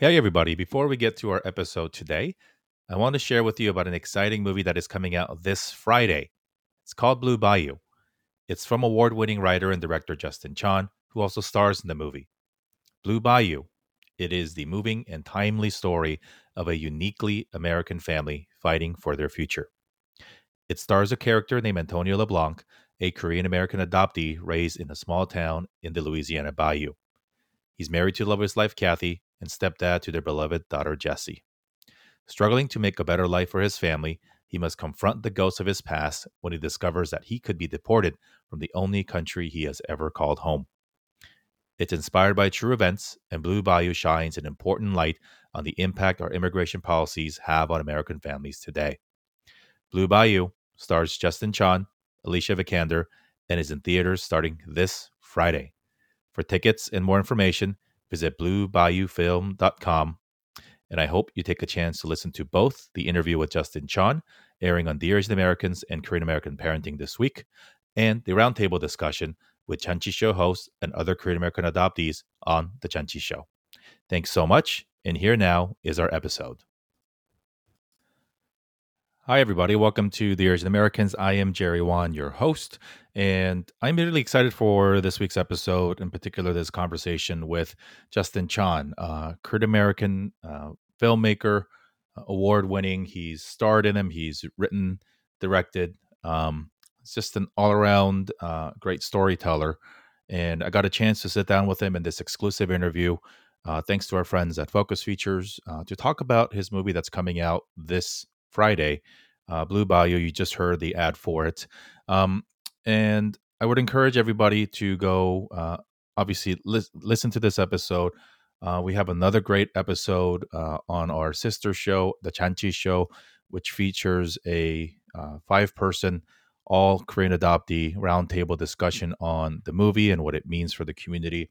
Hey, everybody. Before we get to our episode today, I want to share with you about an exciting movie that is coming out this Friday. It's called Blue Bayou. It's from award winning writer and director Justin Chon, who also stars in the movie. Blue Bayou. It is the moving and timely story of a uniquely American family fighting for their future. It stars a character named Antonio LeBlanc, a Korean American adoptee raised in a small town in the Louisiana Bayou. He's married to the love of his life, Kathy, and stepdad to their beloved daughter, Jessie. Struggling to make a better life for his family, he must confront the ghosts of his past when he discovers that he could be deported from the only country he has ever called home. It's inspired by true events, and Blue Bayou shines an important light on the impact our immigration policies have on American families today. Blue Bayou stars Justin Chon, Alicia Vikander, and is in theaters starting this Friday. For tickets and more information, visit bluebayoufilm.com. And I hope you take a chance to listen to both the interview with Justin Chon, airing on Dear Asian Americans and Korean American Parenting this week, and the roundtable discussion with Jaanchi Show hosts and other Korean American adoptees on The Jaanchi Show. Thanks so much. And here now is our episode. Hi, everybody. Welcome to Dear Asian Americans. I am Jerry Won, your host, and I'm really excited for this week's episode, in particular, this conversation with Justin Chon, uh, American uh, filmmaker, uh, award winning. He's starred in them, he's written, directed. Um, it's just an all around uh, great storyteller. And I got a chance to sit down with him in this exclusive interview. Uh, thanks to our friends at Focus Features uh, to talk about his movie that's coming out this Friday, uh, Blue Bayou. You just heard the ad for it. Um, and I would encourage everybody to go, uh, obviously, li- listen to this episode. Uh, we have another great episode uh, on our sister show, The Jaanchi Show, which features a uh, five person, all Korean adoptee roundtable discussion on the movie and what it means for the community.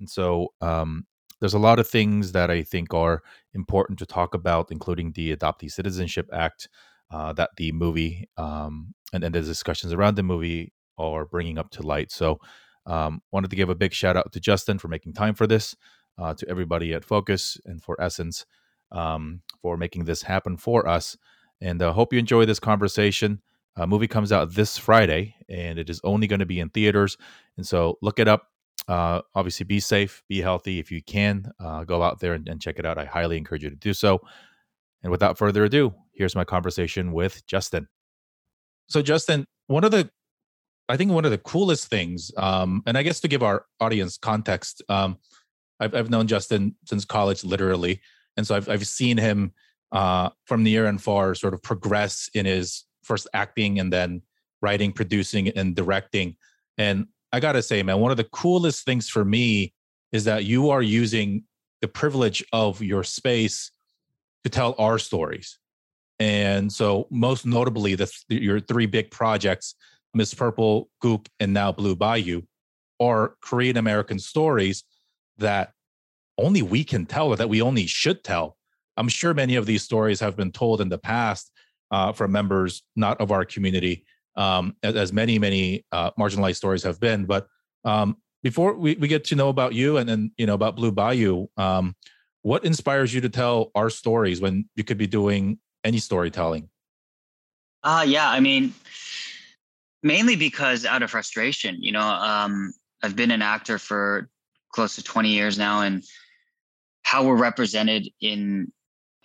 And so um, there's a lot of things that I think are important to talk about, including the Adoptee Citizenship Act uh, that the movie um, and then the discussions around the movie are bringing up to light. So, um, wanted to give a big shout out to Justin for making time for this, uh, to everybody at Focus and for Essence um, for making this happen for us. And uh, hope you enjoy this conversation. Uh, movie comes out this Friday, and it is only going to be in theaters. And so look it up. Uh, obviously, be safe, be healthy. If you can, uh, go out there and, and, check it out. I highly encourage you to do so. And without further ado, here's my conversation with Justin. So, Justin, one of the, I think one of the coolest things, um, and I guess to give our audience context, um, I've, I've known Justin since college, literally, and so I've I've seen him uh, from near and far sort of progress in his first acting and then writing, producing, and directing. And I gotta say, man, one of the coolest things for me is that you are using the privilege of your space to tell our stories. And so, most notably, the your three big projects, Miss Purple, Gook, and now Blue Bayou, are Korean American stories that only we can tell, or that we only should tell. I'm sure many of these stories have been told in the past uh, from members not of our community, um, as, as, many, many uh, marginalized stories have been. But um, before we, we get to know about you and then you know about Blue Bayou, um, what inspires you to tell our stories when you could be doing any storytelling? Uh yeah, I mean, mainly because out of frustration, you know, um, I've been an actor for close to 20 years now, and how we're represented in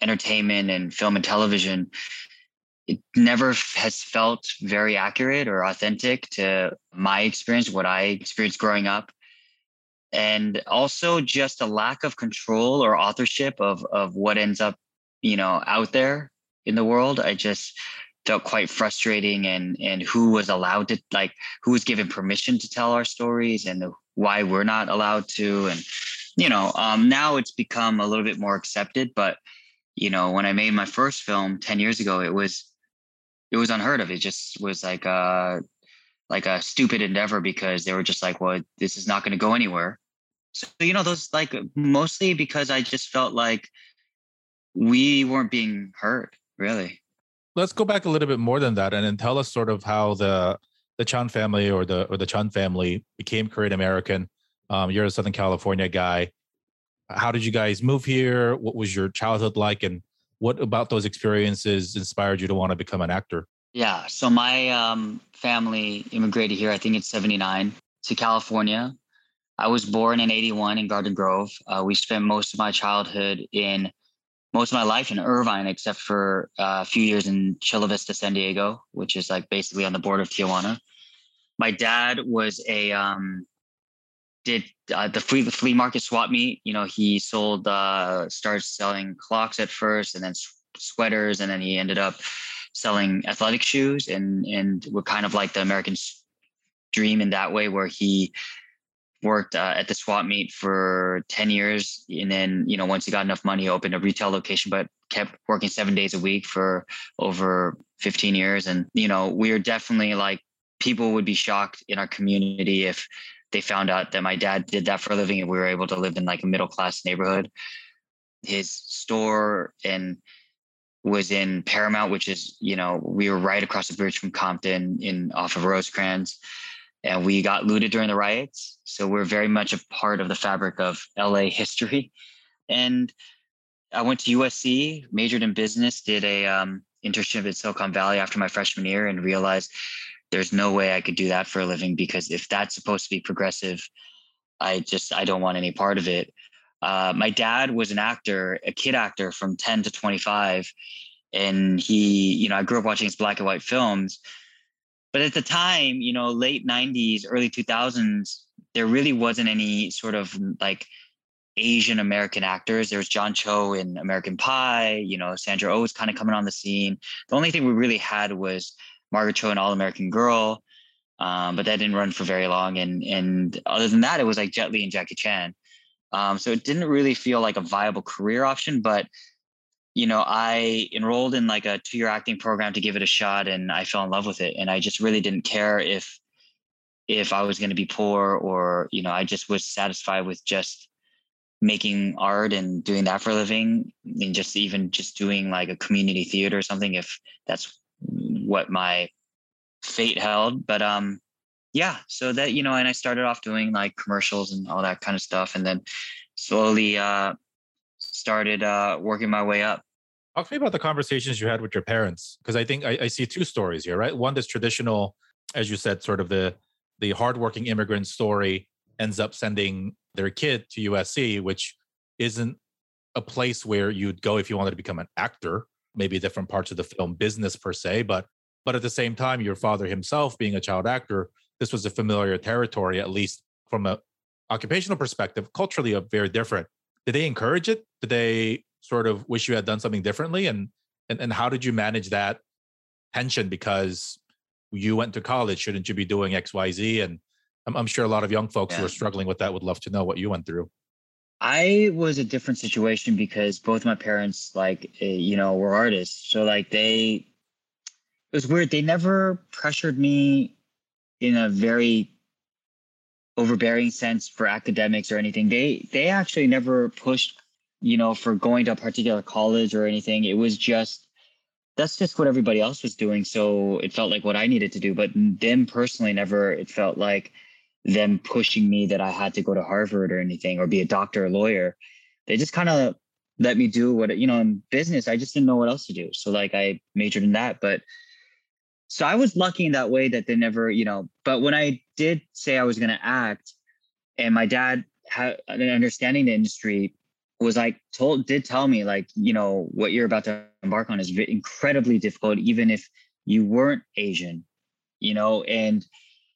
entertainment and film and television it never has felt very accurate or authentic to my experience, what I experienced growing up. And also just a lack of control or authorship of of what ends up, you know, out there in the world. I just felt quite frustrating and and who was allowed to like who was given permission to tell our stories and why we're not allowed to. And, you know, um now it's become a little bit more accepted, but you know, when I made my first film 10 years ago, it was it was unheard of. It just was like a like a stupid endeavor because they were just like, well, this is not going to go anywhere. So you know, those like mostly because I just felt like we weren't being heard, really. Let's go back a little bit more than that, and then tell us sort of how the the Chon family or the or the Chon family became Korean American. Um, you're a Southern California guy. how did you guys move here? What was your childhood like? And what about those experiences inspired you to want to become an actor? Yeah. So my um, family immigrated here, I think it's 79 to California. I was born in 81 in Garden Grove. Uh, we spent most of my childhood in most of my life in Irvine, except for uh, a few years in Chula Vista, San Diego, which is like basically on the border of Tijuana. My dad was a um, did uh, the flea flea market swap meet. You know, he sold uh, started selling clocks at first, and then sweaters, and then he ended up selling athletic shoes, and and were kind of like the American dream in that way, where he worked uh, at the swap meet for 10 years and then you know once he got enough money he opened a retail location but kept working seven days a week for over 15 years and you know we are definitely like people would be shocked in our community if they found out that my dad did that for a living and we were able to live in like a middle class neighborhood his store and was in paramount which is you know we were right across the bridge from compton in off of rosecrans and we got looted during the riots. So we're very much a part of the fabric of LA history. And I went to USC, majored in business, did a um, internship at Silicon Valley after my freshman year, and realized there's no way I could do that for a living because if that's supposed to be progressive, I just I don't want any part of it. Uh, my dad was an actor, a kid actor from 10 to 25, and he, you know, I grew up watching his black and white films but at the time, you know, late 90s, early 2000s, there really wasn't any sort of like Asian American actors. There was John Cho in American Pie, you know, Sandra Oh was kind of coming on the scene. The only thing we really had was Margaret Cho in All American Girl. Um, but that didn't run for very long. And and other than that, it was like Jet Li and Jackie Chan. Um, so it didn't really feel like a viable career option. But you know, I enrolled in like a two year acting program to give it a shot and I fell in love with it. And I just really didn't care if, if I was going to be poor or, you know, I just was satisfied with just making art and doing that for a living and just even just doing like a community theater or something if that's what my fate held. But, um, yeah, so that, you know, and I started off doing like commercials and all that kind of stuff. And then slowly, uh, started uh, working my way up. Talk to me about the conversations you had with your parents, because I think I, I, see two stories here, right? One that's traditional, as you said, sort of the the hardworking immigrant story ends up sending their kid to USC, which isn't a place where you'd go if you wanted to become an actor. Maybe different parts of the film business per se, but but at the same time, your father himself being a child actor, this was a familiar territory, at least from a occupational perspective. Culturally, a very different. Did they encourage it? Did they sort of wish you had done something differently and and, and how did you manage that tension because you went to college shouldn't you be doing xyz and i'm, I'm sure a lot of young folks yeah. who are struggling with that would love to know what you went through i was a different situation because both my parents like eh, you know were artists so like they it was weird they never pressured me in a very overbearing sense for academics or anything they they actually never pushed you know, for going to a particular college or anything. It was just that's just what everybody else was doing. So it felt like what I needed to do. But them personally, never it felt like them pushing me that I had to go to Harvard or anything or be a doctor or lawyer. They just kind of let me do what you know in business. I just didn't know what else to do. So like I majored in that, but so I was lucky in that way that they never, you know. But when I did say I was going to act, and my dad had an understanding the industry, was like told did tell me like you know what you're about to embark on is incredibly difficult even if you weren't asian you know and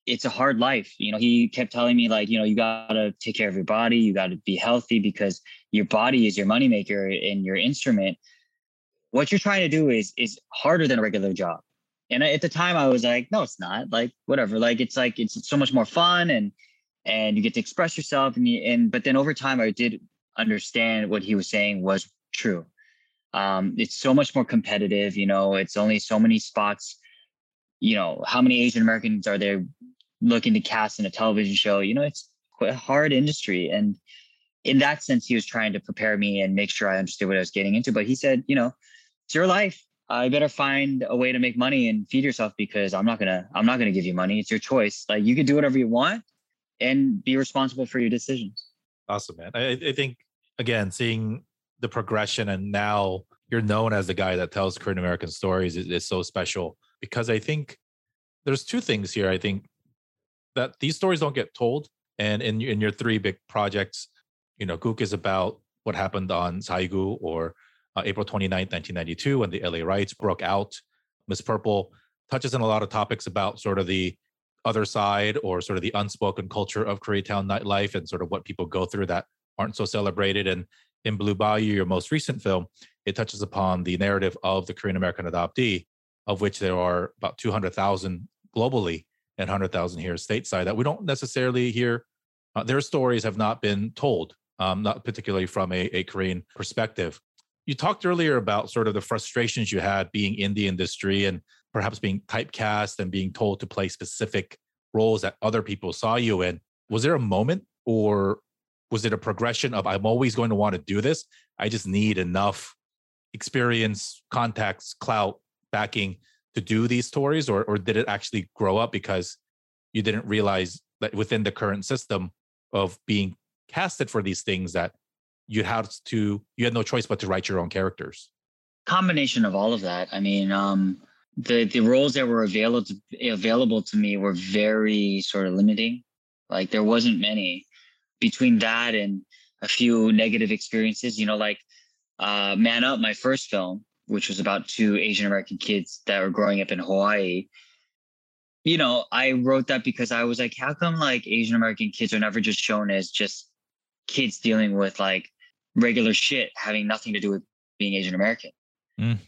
it's a hard life you know he kept telling me like you know you got to take care of your body you got to be healthy because your body is your moneymaker and your instrument what you're trying to do is is harder than a regular job and at the time i was like no it's not like whatever like it's like it's so much more fun and and you get to express yourself and you, and but then over time i did understand what he was saying was true. Um, it's so much more competitive. You know, it's only so many spots. You know, how many Asian Americans are there looking to cast in a television show? You know, it's a hard industry. And in that sense, he was trying to prepare me and make sure I understood what I was getting into. But he said, you know, it's your life. I better find a way to make money and feed yourself because I'm not gonna I'm not gonna give you money. It's your choice. Like you can do whatever you want and be responsible for your decisions. Awesome, man. I, I think again, seeing the progression and now you're known as the guy that tells Korean American stories is, is so special because I think there's two things here. I think that these stories don't get told. And in, in your three big projects, you know, Gook is about what happened on Saigu or uh, April 29th, 1992, when the LA riots broke out. Miss Purple touches on a lot of topics about sort of the other side or sort of the unspoken culture of Koreatown nightlife and sort of what people go through that aren't so celebrated. And in Blue Bayou, your most recent film, it touches upon the narrative of the Korean American adoptee, of which there are about 200,000 globally and 100,000 here stateside that we don't necessarily hear. Uh, their stories have not been told, um, not particularly from a, a Korean perspective. You talked earlier about sort of the frustrations you had being in the industry and perhaps being typecast and being told to play specific roles that other people saw you in. Was there a moment or was it a progression of I'm always going to want to do this? I just need enough experience, contacts, clout, backing to do these stories, or or did it actually grow up because you didn't realize that within the current system of being casted for these things that you had to you had no choice but to write your own characters? Combination of all of that. I mean, um, the the roles that were available to, available to me were very sort of limiting. Like there wasn't many between that and a few negative experiences. You know, like uh, Man Up, my first film, which was about two Asian American kids that were growing up in Hawaii. You know, I wrote that because I was like, how come like Asian American kids are never just shown as just kids dealing with like regular shit, having nothing to do with being Asian American? Mm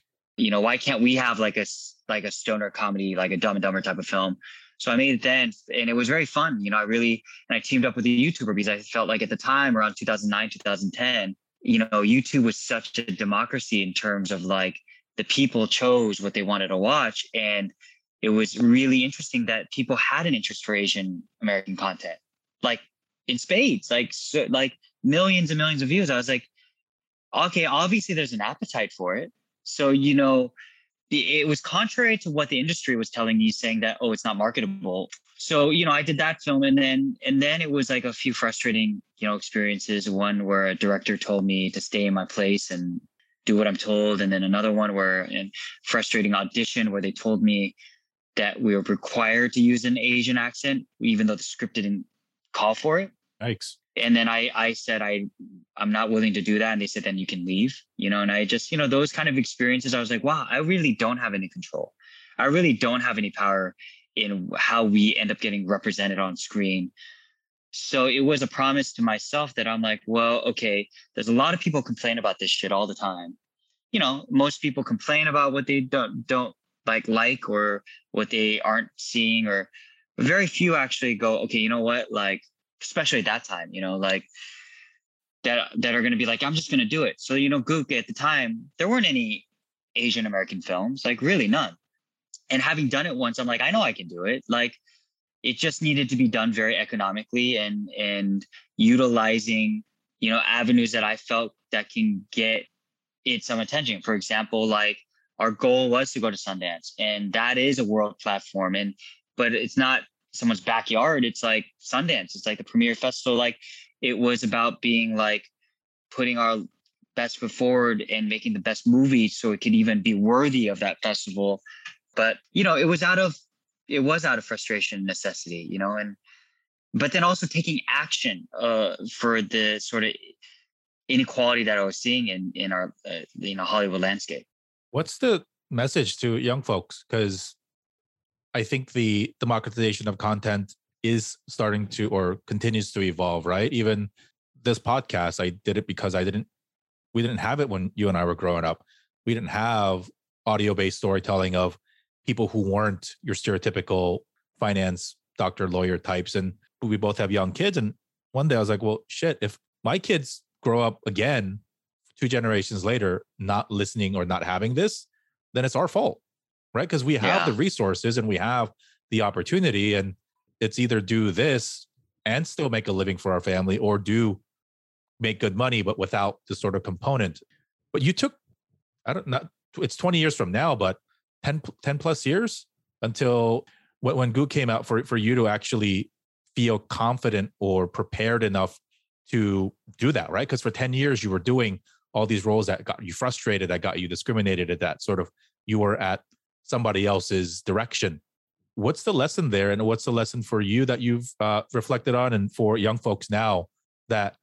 you know, why can't we have like a like a stoner comedy, like a Dumb and Dumber type of film? So I made it then, and it was very fun. You know, I really and I teamed up with a YouTuber because I felt like at the time, around 2009, 2010, you know, YouTube was such a democracy in terms of like the people chose what they wanted to watch, and it was really interesting that people had an interest for Asian American content, like in spades, like so, like millions and millions of views. I was like, okay, obviously there's an appetite for it so, you know, it was contrary to what the industry was telling me, saying that, oh, it's not marketable. So, you know, I did that film and then and then it was like a few frustrating, you know, experiences. One where a director told me to stay in my place and do what I'm told. And then another one where a frustrating audition where they told me that we were required to use an Asian accent, even though the script didn't call for it. Yikes and then I I said I I'm not willing to do that, and they said then you can leave, you know. And I just you know those kind of experiences, I was like, wow, I really don't have any control. I really don't have any power in how we end up getting represented on screen. So it was a promise to myself that I'm like, well, okay, there's a lot of people complain about this shit all the time. You know, most people complain about what they don't don't like like or what they aren't seeing or very few actually go, okay, you know what? Like especially at that time, you know, like that that are going to be like, I'm just going to do it. So you know, Gook at the time, there weren't any Asian American films, like really none. And having done it once, I'm like, I know I can do it. Like it just needed to be done very economically and and utilizing you know avenues that I felt that can get it some attention. For example, like our goal was to go to Sundance, and that is a world platform. And but it's not someone's backyard. It's like Sundance. It's like the premiere festival. Like it was about being like putting our best foot forward and making the best movie so it could even be worthy of that festival. But you know, it was out of it was out of frustration necessity, you know, and but then also taking action uh, for the sort of inequality that I was seeing in in our uh, you know Hollywood landscape. What's the message to young folks? Because I think the democratization of content is starting to or continues to evolve, right? Even this podcast, I did it because I didn't we didn't have it when you and I were growing up. We didn't have audio-based storytelling of people who weren't your stereotypical finance doctor lawyer types and we both have young kids and one day I was like, well, shit, if my kids grow up again two generations later not listening or not having this, then it's our fault right? Because we have yeah. the resources and we have the opportunity, and it's either do this and still make a living for our family or do make good money, but without the sort of component. But you took, I don't know, it's 20 years from now, but 10, 10 plus years until when, when Gook came out for, for you to actually feel confident or prepared enough to do that, right? Because for 10 years, you were doing all these roles that got you frustrated, that got you discriminated, at that sort of you were at somebody else's direction. What's the lesson there? And what's the lesson for you that you've uh, reflected on and for young folks now that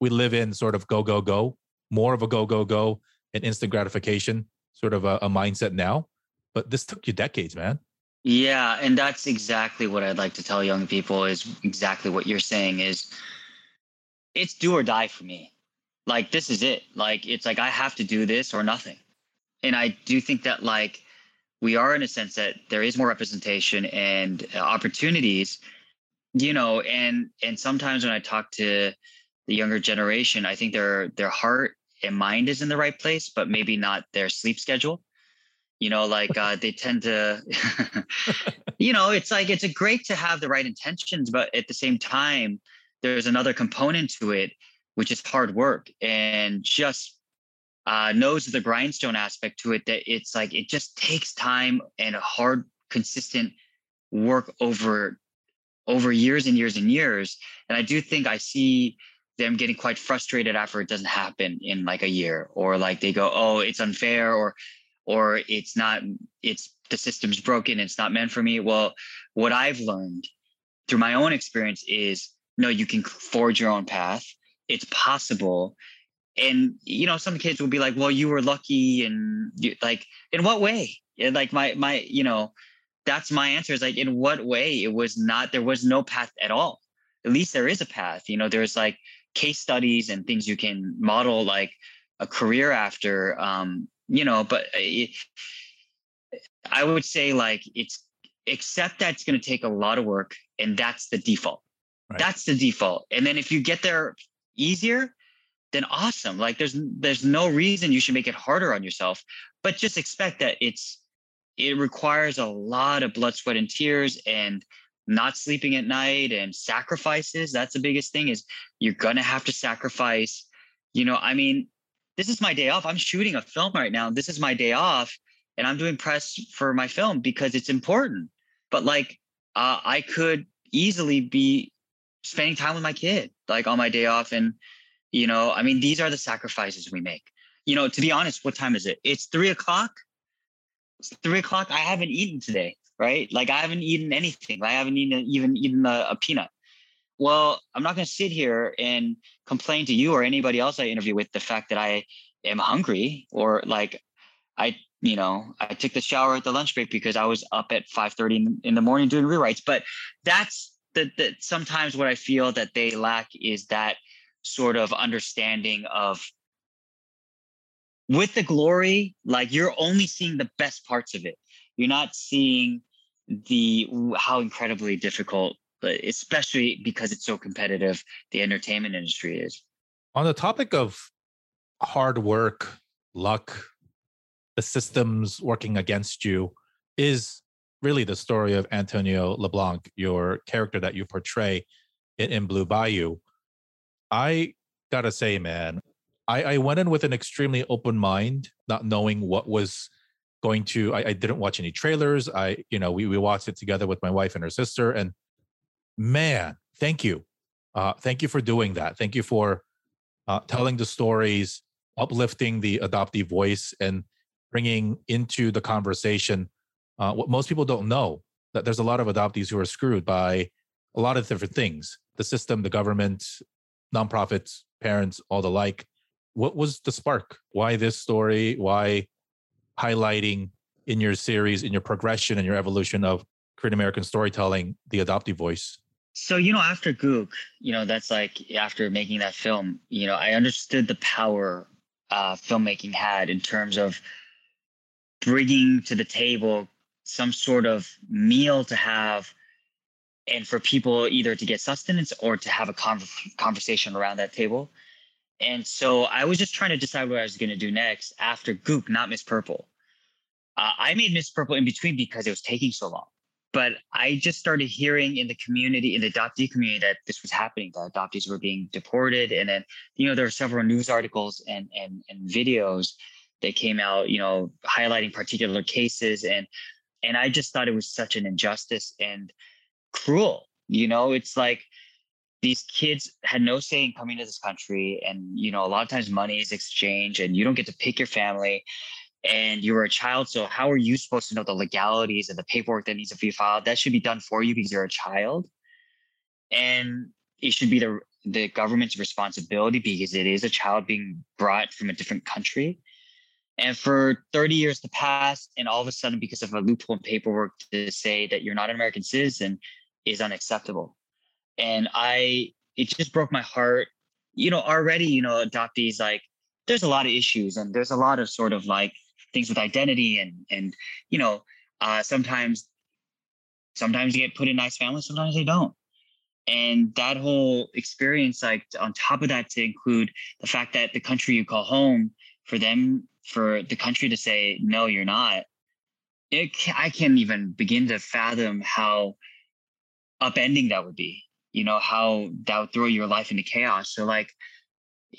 we live in sort of go, go, go, more of a go, go, go and instant gratification sort of a, a mindset now? But this took you decades, man. Yeah, and that's exactly what I'd like to tell young people is exactly what you're saying is it's do or die for me. Like this is it. Like it's like I have to do this or nothing. And I do think that like we are in a sense that there is more representation and uh, opportunities, you know, and and sometimes when I talk to the younger generation, I think their their heart and mind is in the right place, but maybe not their sleep schedule you know like uh, they tend to you know it's like it's great to have the right intentions but at the same time there's another component to it which is hard work and just uh, of the grindstone aspect to it that it's like it just takes time and a hard consistent work over over years and years and years. And i do think i see them getting quite frustrated after it doesn't happen in like a year or like they go oh it's unfair or or it's not it's the system's broken it's not meant for me. Well what i've learned through my own experience is no you can forge your own path. It's possible. And you know some kids will be like well you were lucky and you, like in what way? And like my my you know that's my answer is like in what way? It was not there was no path at all. At least there is a path you know there's like case studies and things you can model like a career after um you know, but it, I would say like it's accept that it's going to take a lot of work and that's the default. Right. That's the default. And then if you get there easier, then awesome. Like there's there's no reason you should make it harder on yourself, but just expect that it's it requires a lot of blood, sweat, and tears and not sleeping at night and sacrifices. That's the biggest thing is you're gonna have to sacrifice. You know, I mean, this is my day off. I'm shooting a film right now. This is my day off, and I'm doing press for my film because it's important. But like, uh, I could easily be spending time with my kid, like on my day off, and you know, I mean, these are the sacrifices we make. You know, to be honest, what time is it? It's three o'clock. It's three o'clock. I haven't eaten today, right? Like I haven't eaten anything. I haven't eaten even eaten a, a peanut well, I'm not going to sit here and complain to you or anybody else I interview with the fact that I am hungry or like I, you know, I took the shower at the lunch break because I was up at 5:30 in the morning doing rewrites. But that's the, the sometimes what I feel that they lack is that sort of understanding of with the glory, like you're only seeing the best parts of it. You're not seeing the how incredibly difficult especially because it's so competitive, the entertainment industry is. On the topic of hard work, luck, the systems working against you, is really the story of Antonio LeBlanc, your character that you portray in, in Blue Bayou. I gotta say, man, I, I, went in with an extremely open mind, not knowing what was going to. I, I, didn't watch any trailers. I, you know, we we watched it together with my wife and her sister, and man, thank you. Uh, thank you for doing that. Thank you for uh, telling the stories, uplifting the adoptee voice, and bringing into the conversation uh, what most people don't know that there's a lot of adoptees who are screwed by a lot of different things the system, the government, nonprofits, parents, all the like. What was the spark? Why this story? Why highlighting in your series, in your progression and your evolution of Korean American storytelling, the adoptee voice? So, you know, after Gook, you know, that's like after making that film, you know, I understood the power uh, filmmaking had in terms of bringing to the table some sort of meal to have and for people either to get sustenance or to have a con- conversation around that table. And so I was just trying to decide what I was going to do next after Gook, not Miss Purple. Uh, I made Miss Purple in between because it was taking so long but I just started hearing in the community, in the adoptee community, that this was happening. That adoptees were being deported, and then you know there were several news articles and and and videos that came out, you know, highlighting particular cases, and and I just thought it was such an injustice and cruel. You know, it's like these kids had no say in coming to this country and you know a lot of times money is exchanged and you don't get to pick your family and you're a child so how are you supposed to know the legalities and the paperwork that needs to be filed? That should be done for you because you're a child. And it should be the the government's responsibility because it is a child being brought from a different country. And for 30 years to pass and all of a sudden because of a loophole in paperwork to say that you're not an american citizen is unacceptable. And I it just broke my heart. You know, already, you know, adoptees like there's a lot of issues and there's a lot of sort of like things with identity and and you know, uh sometimes sometimes you get put in nice families, sometimes they don't. And that whole experience, like on top of that, to include the fact that the country you call home, for them, for the country to say, no, you're not, it, I can't even begin to fathom how upending that would be you know how that would throw your life into chaos so like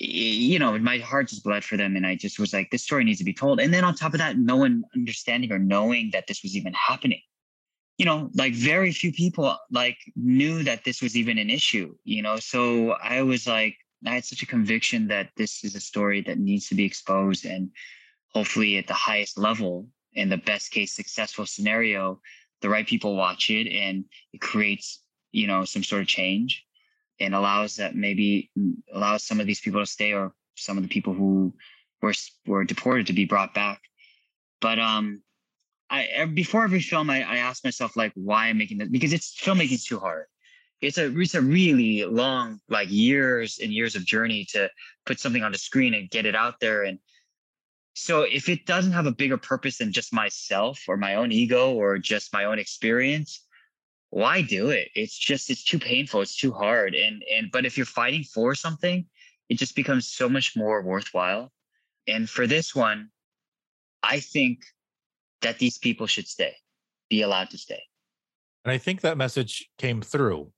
you know my heart just bled for them and i just was like this story needs to be told. And then on top of that no one understanding or knowing that this was even happening. You know like very few people like knew that this was even an issue you know? So i was like i had such a conviction that this is a story that needs to be exposed and hopefully at the highest level in the best case successful scenario the right people watch it and it creates you know some sort of change and allows that maybe allows some of these people to stay or some of the people who were were deported to be brought back. But um i before every film i, I ask myself like why i'm making this because it's filmmaking is too hard. It's a it's a really long like years and years of journey to put something on the screen and get it out there. And so if it doesn't have a bigger purpose than just myself or my own ego or just my own experience why do it? It's just it's too painful. It's too hard. And and but if you're fighting for something, it just becomes so much more worthwhile. And for this one, I think that these people should stay, be allowed to stay. And I think that message came through.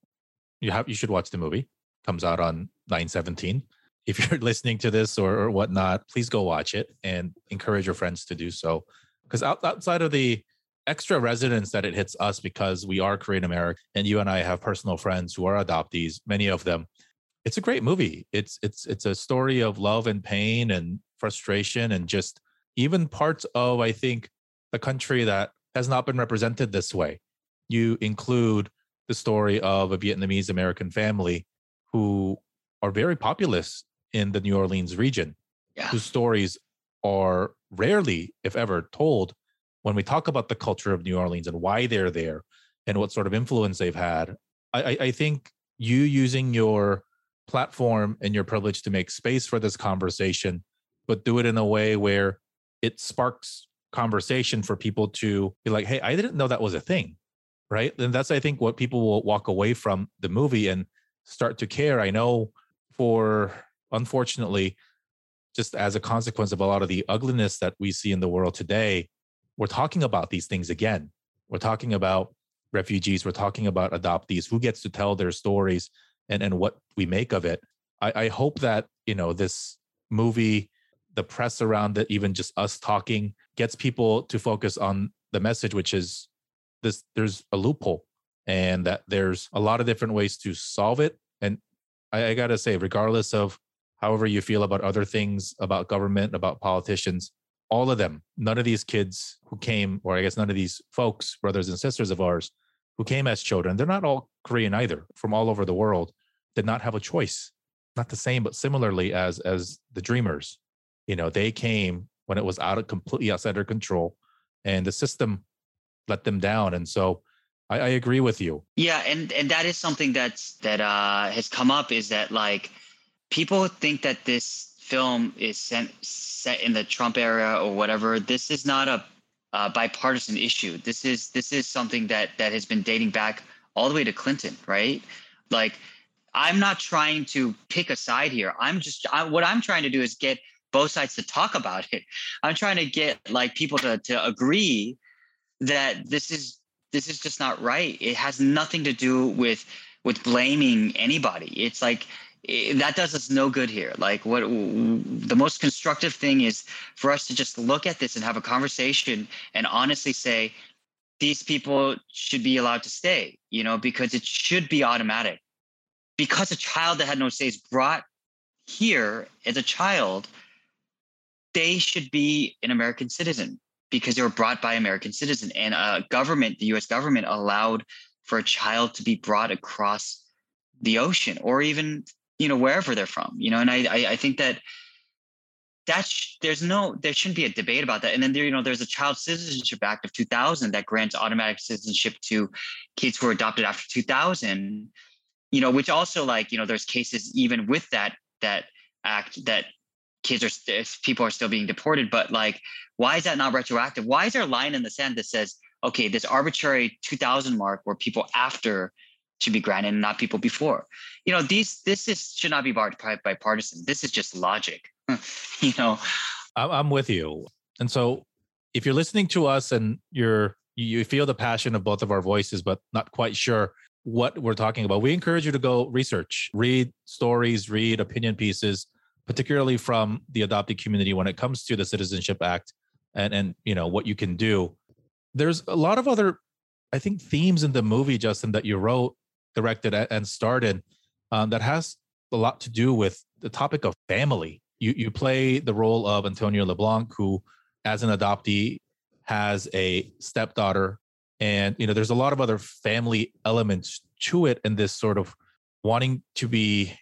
You have you should watch the movie. Comes out on 917. If you're listening to this or, or whatnot, please go watch it and encourage your friends to do so. Because out, outside of the extra resonance that it hits us because we are Korean American and you and I have personal friends who are adoptees, many of them. It's a great movie. It's it's it's a story of love and pain and frustration and just even parts of I think the country that has not been represented this way. You include the story of a Vietnamese American family who are very populous in the New Orleans region, yeah. whose stories are rarely, if ever, told when we talk about the culture of New Orleans and why they're there and what sort of influence they've had, I, I think you using your platform and your privilege to make space for this conversation, but do it in a way where it sparks conversation for people to be like, hey, I didn't know that was a thing. Right. And that's, I think, what people will walk away from the movie and start to care. I know for, unfortunately, just as a consequence of a lot of the ugliness that we see in the world today, we're talking about these things again. We're talking about refugees. We're talking about adoptees. Who gets to tell their stories and, and what we make of it? I, I hope that, you know, this movie, the press around it, even just us talking, gets people to focus on the message, which is this there's a loophole and that there's a lot of different ways to solve it. And I, I gotta say, regardless of however you feel about other things, about government, about politicians, all of them, none of these kids who came, or I guess none of these folks, brothers and sisters of ours, who came as children, they're not all Korean either, from all over the world, did not have a choice. Not the same, but similarly as as the dreamers. You know, they came when it was out of completely outside their control, and the system let them down. And so I, I agree with you. Yeah, and and that is something that's that uh has come up is that like people think that this film is sent, set in the Trump era or whatever, this is not a, bipartisan issue. This is this is something that that has been dating back all the way to Clinton, right? Like, I'm not trying to pick a side here. I'm just I, what I'm trying to do is get both sides to talk about it. I'm trying to get like people to to agree that this is this is just not right. It has nothing to do with with blaming anybody. It's like Eh, that does us no good here. Like what the most constructive thing is for us to just look at this and have a conversation and honestly say these people should be allowed to stay, you know, because it should be automatic. because a child that had no say is brought here as a child, they should be an American citizen because they were brought by American citizen and a government, the U.S. government allowed for a child to be brought across the ocean or even you know wherever they're from. You know, and I I, I think that that's there's no there shouldn't be a debate about that and then there you know there's a child citizenship act of 2000 that grants automatic citizenship to kids who are adopted after 2000 you know which also like you know there's cases even with that that act that kids are st- people are still being deported but like why is that not retroactive why is there a line in the sand that says okay this arbitrary 2000 mark where people after should be granted and not people before. You know these this is should not be barred by bipartisan. This is just logic you know? I'm with you. And so if you're listening to us and you're you feel the passion of both of our voices but not quite sure what we're talking about we encourage you to go research read stories read opinion pieces particularly from the adopted community when it comes to the citizenship act and and you know what you can do. There's a lot of other i think themes in the movie justin that you wrote directed and starred um, that has a lot to do with the topic of family. You you play the role of Antonio LeBlanc, who, as an adoptee, has a stepdaughter, and you know there's a lot of other family elements to it, and this sort of wanting to be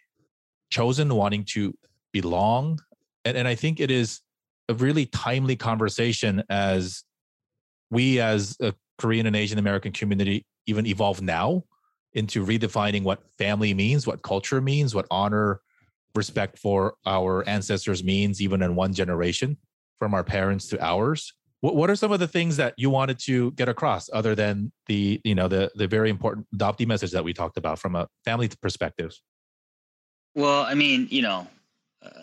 chosen, wanting to belong, and and I think it is a really timely conversation as we as a Korean and Asian American community even evolve now into redefining what family means, what culture means, what honor respect for our ancestors means even in one generation from our parents to ours. What, what are some of the things that you wanted to get across other than the you know the the very important adoptee message that we talked about from a family perspective? Well i mean you know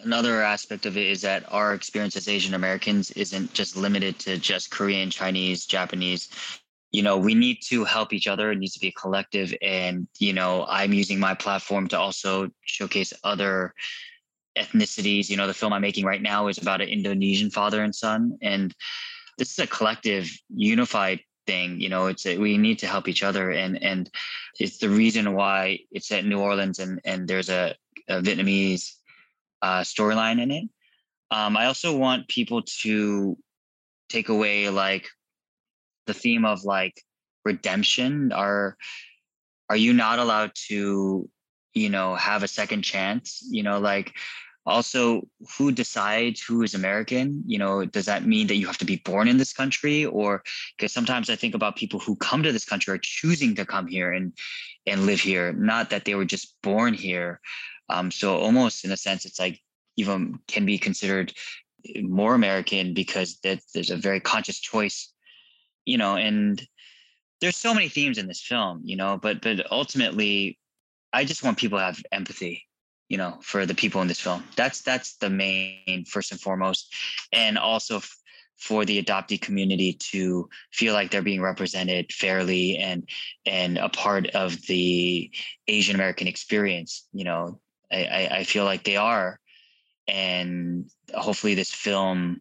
another aspect of it is that our experience as asian americans isn't just limited to just korean chinese japanese you know we need to help each other. It needs to be a collective. And you know i'm using my platform to also showcase other ethnicities. You know the film i'm making right now is about an indonesian father and son. And this is a collective unified thing. You know it's a, we need to help each other. And and it's the reason why it's at new orleans and and there's a, a vietnamese uh, storyline in it. Um, i also want people to take away like the theme of like redemption are are you not allowed to you know have a second chance? You know like also who decides who is american? You know does that mean that you have to be born in this country? Or because sometimes i think about people who come to this country are choosing to come here and and live here not that they were just born here. Um, so almost in a sense it's like even can be considered more american because that there's a very conscious choice you know, and there's so many themes in this film, you know, but but ultimately, I just want people to have empathy, you know, for the people in this film. That's that's the main first and foremost, and also f- for the adoptee community to feel like they're being represented fairly and and a part of the Asian American experience. You know, I, I feel like they are, and hopefully this film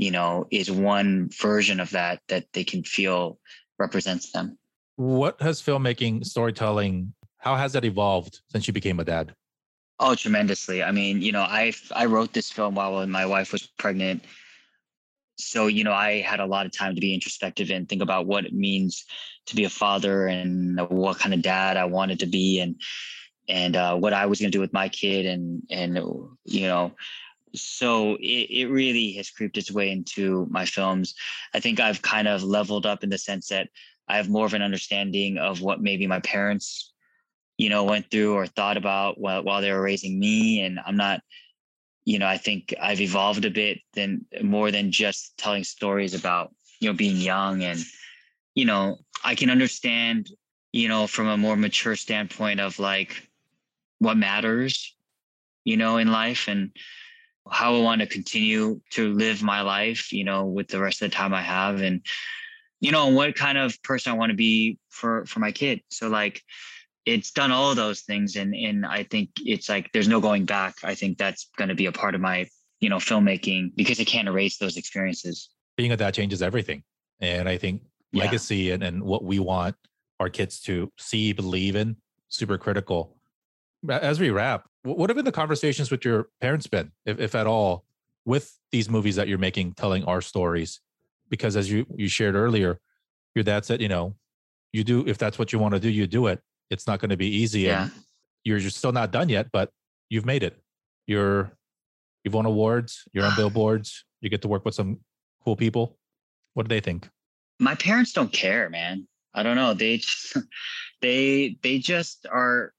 you know, is one version of that that they can feel represents them. What has filmmaking, storytelling, how has that evolved since you became a dad? Oh, tremendously. I mean, you know, I I wrote this film while my wife was pregnant. So, you know, I had a lot of time to be introspective and think about what it means to be a father and what kind of dad I wanted to be and and uh, what I was going to do with my kid and and you know so it, it really has creeped its way into my films. I think I've kind of leveled up in the sense that I have more of an understanding of what maybe my parents, you know, went through or thought about while, while they were raising me. And I'm not, you know, I think I've evolved a bit than more than just telling stories about, you know, being young and, you know, I can understand, you know, from a more mature standpoint of like what matters, you know, in life. And how I want to continue to live my life, you know, with the rest of the time I have and you know, what kind of person I want to be for for my kid. So like it's done all of those things and and I think it's like there's no going back. I think that's going to be a part of my, you know, filmmaking because I can't erase those experiences. Being a dad changes everything. And I think yeah. legacy and, and what we want our kids to see, believe in, super critical. As we wrap, what have been the conversations with your parents been, if, if at all, with these movies that you're making, telling our stories? Because as you you shared earlier, your dad said, you know, you do if that's what you want to do, you do it. It's not going to be easy, Yeah. and you're just still not done yet, but you've made it. You're you've won awards. You're on ah. billboards. You get to work with some cool people. What do they think? my parents don't care man i don't know they just they they just are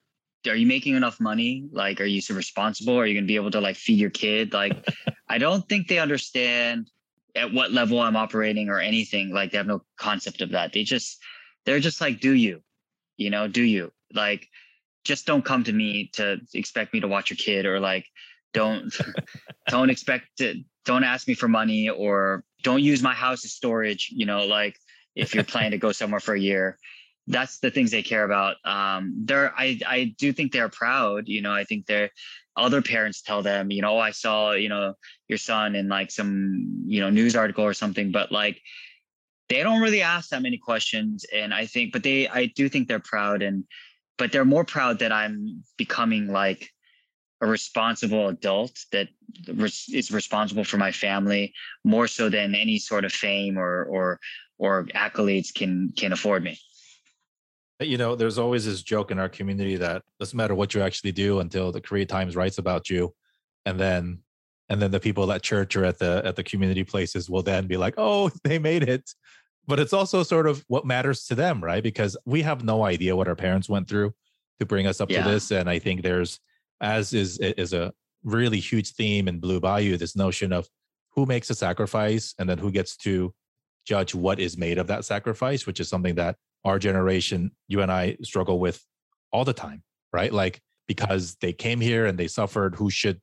are you making enough money? Like are you so responsible? Are you going to be able to like feed your kid? Like i don't think they understand at what level i'm operating or anything. Like they have no concept of that. They just they're just like do you? You know do you? Like just don't come to me to expect me to watch your kid or like don't don't expect to don't ask me for money or don't use my house as storage you know like if you're planning to go somewhere for a year that's the things they care about um they're i i do think they're proud you know i think they're other parents tell them you know oh, i saw you know your son in like some you know news article or something but like they don't really ask that many questions and i think but they i do think they're proud and but they're more proud that i'm becoming like a responsible adult that is responsible for my family more so than any sort of fame or or or accolades can can afford me. Uh, you know, there's always this joke in our community that doesn't matter what you actually do until the Korea Times writes about you, and then and then the people at church or at the at the community places will then be like, "Oh, they made it." But it's also sort of what matters to them, right? Because we have no idea what our parents went through to bring us up Yeah. to this, and I think there's as is is a really huge theme in Blue Bayou this notion of who makes a sacrifice and then who gets to judge what is made of that sacrifice, which is something that our generation, you and I struggle with all the time, right? Like because they came here and they suffered, who should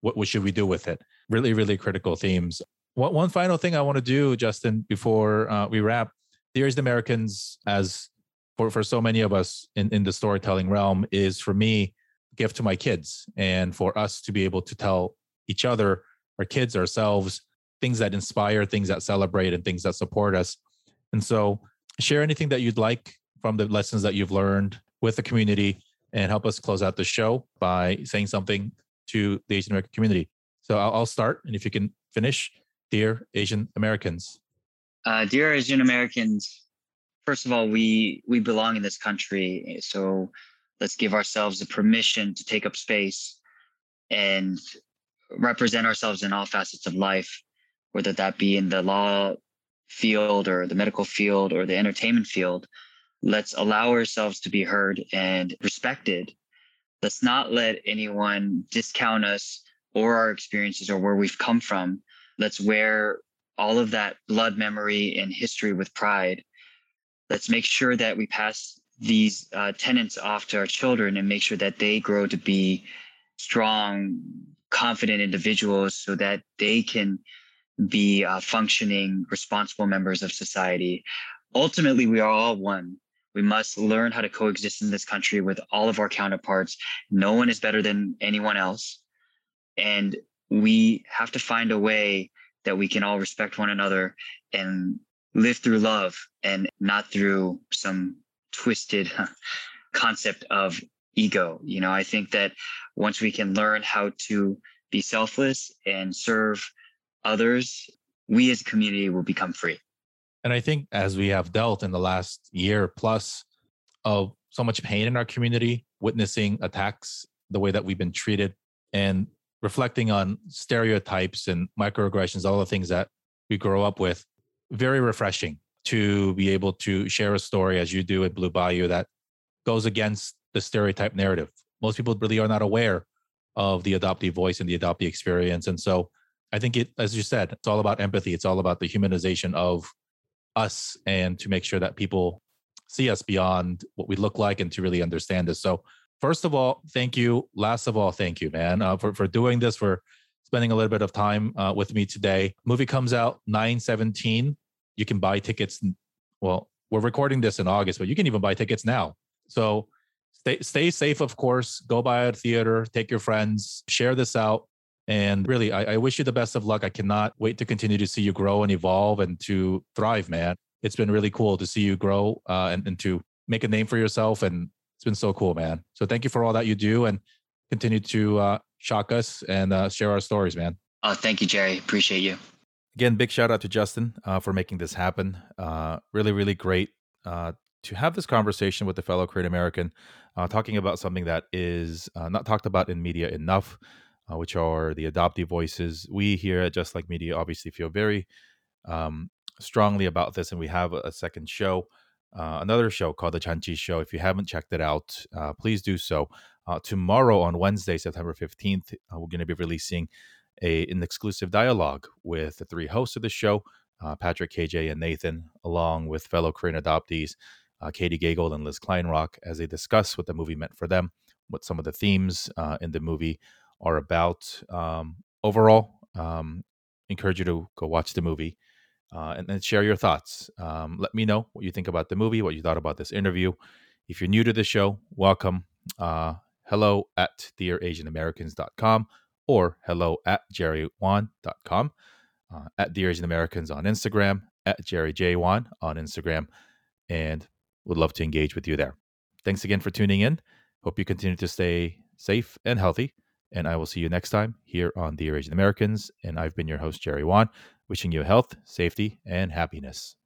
what, what should we do with it? Really, really critical themes. One, one final thing I want to do, Justin, before uh, we wrap, Dear Asian Americans, as for, for so many of us in, in the storytelling realm, is for me, gift to my kids and for us to be able to tell each other, our kids, ourselves, things that inspire, things that celebrate, and things that support us. And so, share anything that you'd like from the lessons that you've learned with the community and help us close out the show by saying something to the Asian American community. So, I'll, I'll start. And if you can finish, dear Asian Americans. Uh, dear Asian Americans, first of all, we we belong in this country, so let's give ourselves the permission to take up space and represent ourselves in all facets of life, whether that be in the law field or the medical field or the entertainment field. Let's allow ourselves to be heard and respected. Let's not let anyone discount us or our experiences or where we've come from. Let's wear all of that blood memory and history with pride. Let's make sure that we pass these uh, tenets off to our children and make sure that they grow to be strong, confident individuals so that they can be uh, functioning, responsible members of society. Ultimately, we are all one. We must learn how to coexist in this country with all of our counterparts. No one is better than anyone else. And we have to find a way that we can all respect one another and live through love and not through some twisted concept of ego. You know, I think that once we can learn how to be selfless and serve others, we as a community will become free. And I think as we have dealt in the last year plus of so much pain in our community, witnessing attacks, the way that we've been treated, and reflecting on stereotypes and microaggressions, all the things that we grow up with, very refreshing to be able to share a story as you do at Blue Bayou that goes against the stereotype narrative. Most people really are not aware of the adoptee voice and the adoptee experience. And so I think it, as you said, it's all about empathy. It's all about the humanization of us and to make sure that people see us beyond what we look like and to really understand us. So, first of all, thank you. Last of all, thank you, man, uh, for for doing this, for spending a little bit of time uh, with me today. Movie comes out nine seventeen. You can buy tickets. Well, we're recording this in August, but you can even buy tickets now. So. Stay, stay safe, of course. Go by a theater, take your friends, share this out. And really, I, I wish you the best of luck. I cannot wait to continue to see you grow and evolve and to thrive, man. It's been really cool to see you grow uh, and, and to make a name for yourself and it's been so cool, man. So thank you for all that you do and continue to uh, shock us and uh, share our stories, man. Oh, thank you, Jerry. Appreciate you. Again, big shout out to Justin uh, for making this happen. Uh, really, really great uh, to have this conversation with a fellow Korean American, uh, talking about something that is uh, not talked about in media enough, uh, which are the adoptee voices. We here at Just Like Media obviously feel very um, strongly about this, and we have a, second show, another show called The Jaanchi Show. If you haven't checked it out, please do so. tomorrow on Wednesday, September 15th, we're going to be releasing a, an exclusive dialogue with the three hosts of the show, uh, Patrick, KJ, and Nathan, along with fellow Korean adoptees, uh, Katie Gagel and Liz Kleinrock, as they discuss what the movie meant for them, what some of the themes uh, in the movie are about. Um, overall, um, encourage you to go watch the movie uh, and then share your thoughts. Um, let me know what you think about the movie, what you thought about this interview. If you're new to the show, welcome. Uh, hello at dearasianamericans.com or hello at jerrywon.com, uh, at Dear Asian Americans on Instagram, at Jerry J. Won on Instagram, and would love to engage with you there. Thanks again for tuning in. Hope you continue to stay safe and healthy. And I will see you next time here on Dear Asian Americans. And I've been your host, Jerry Won, wishing you health, safety, and happiness.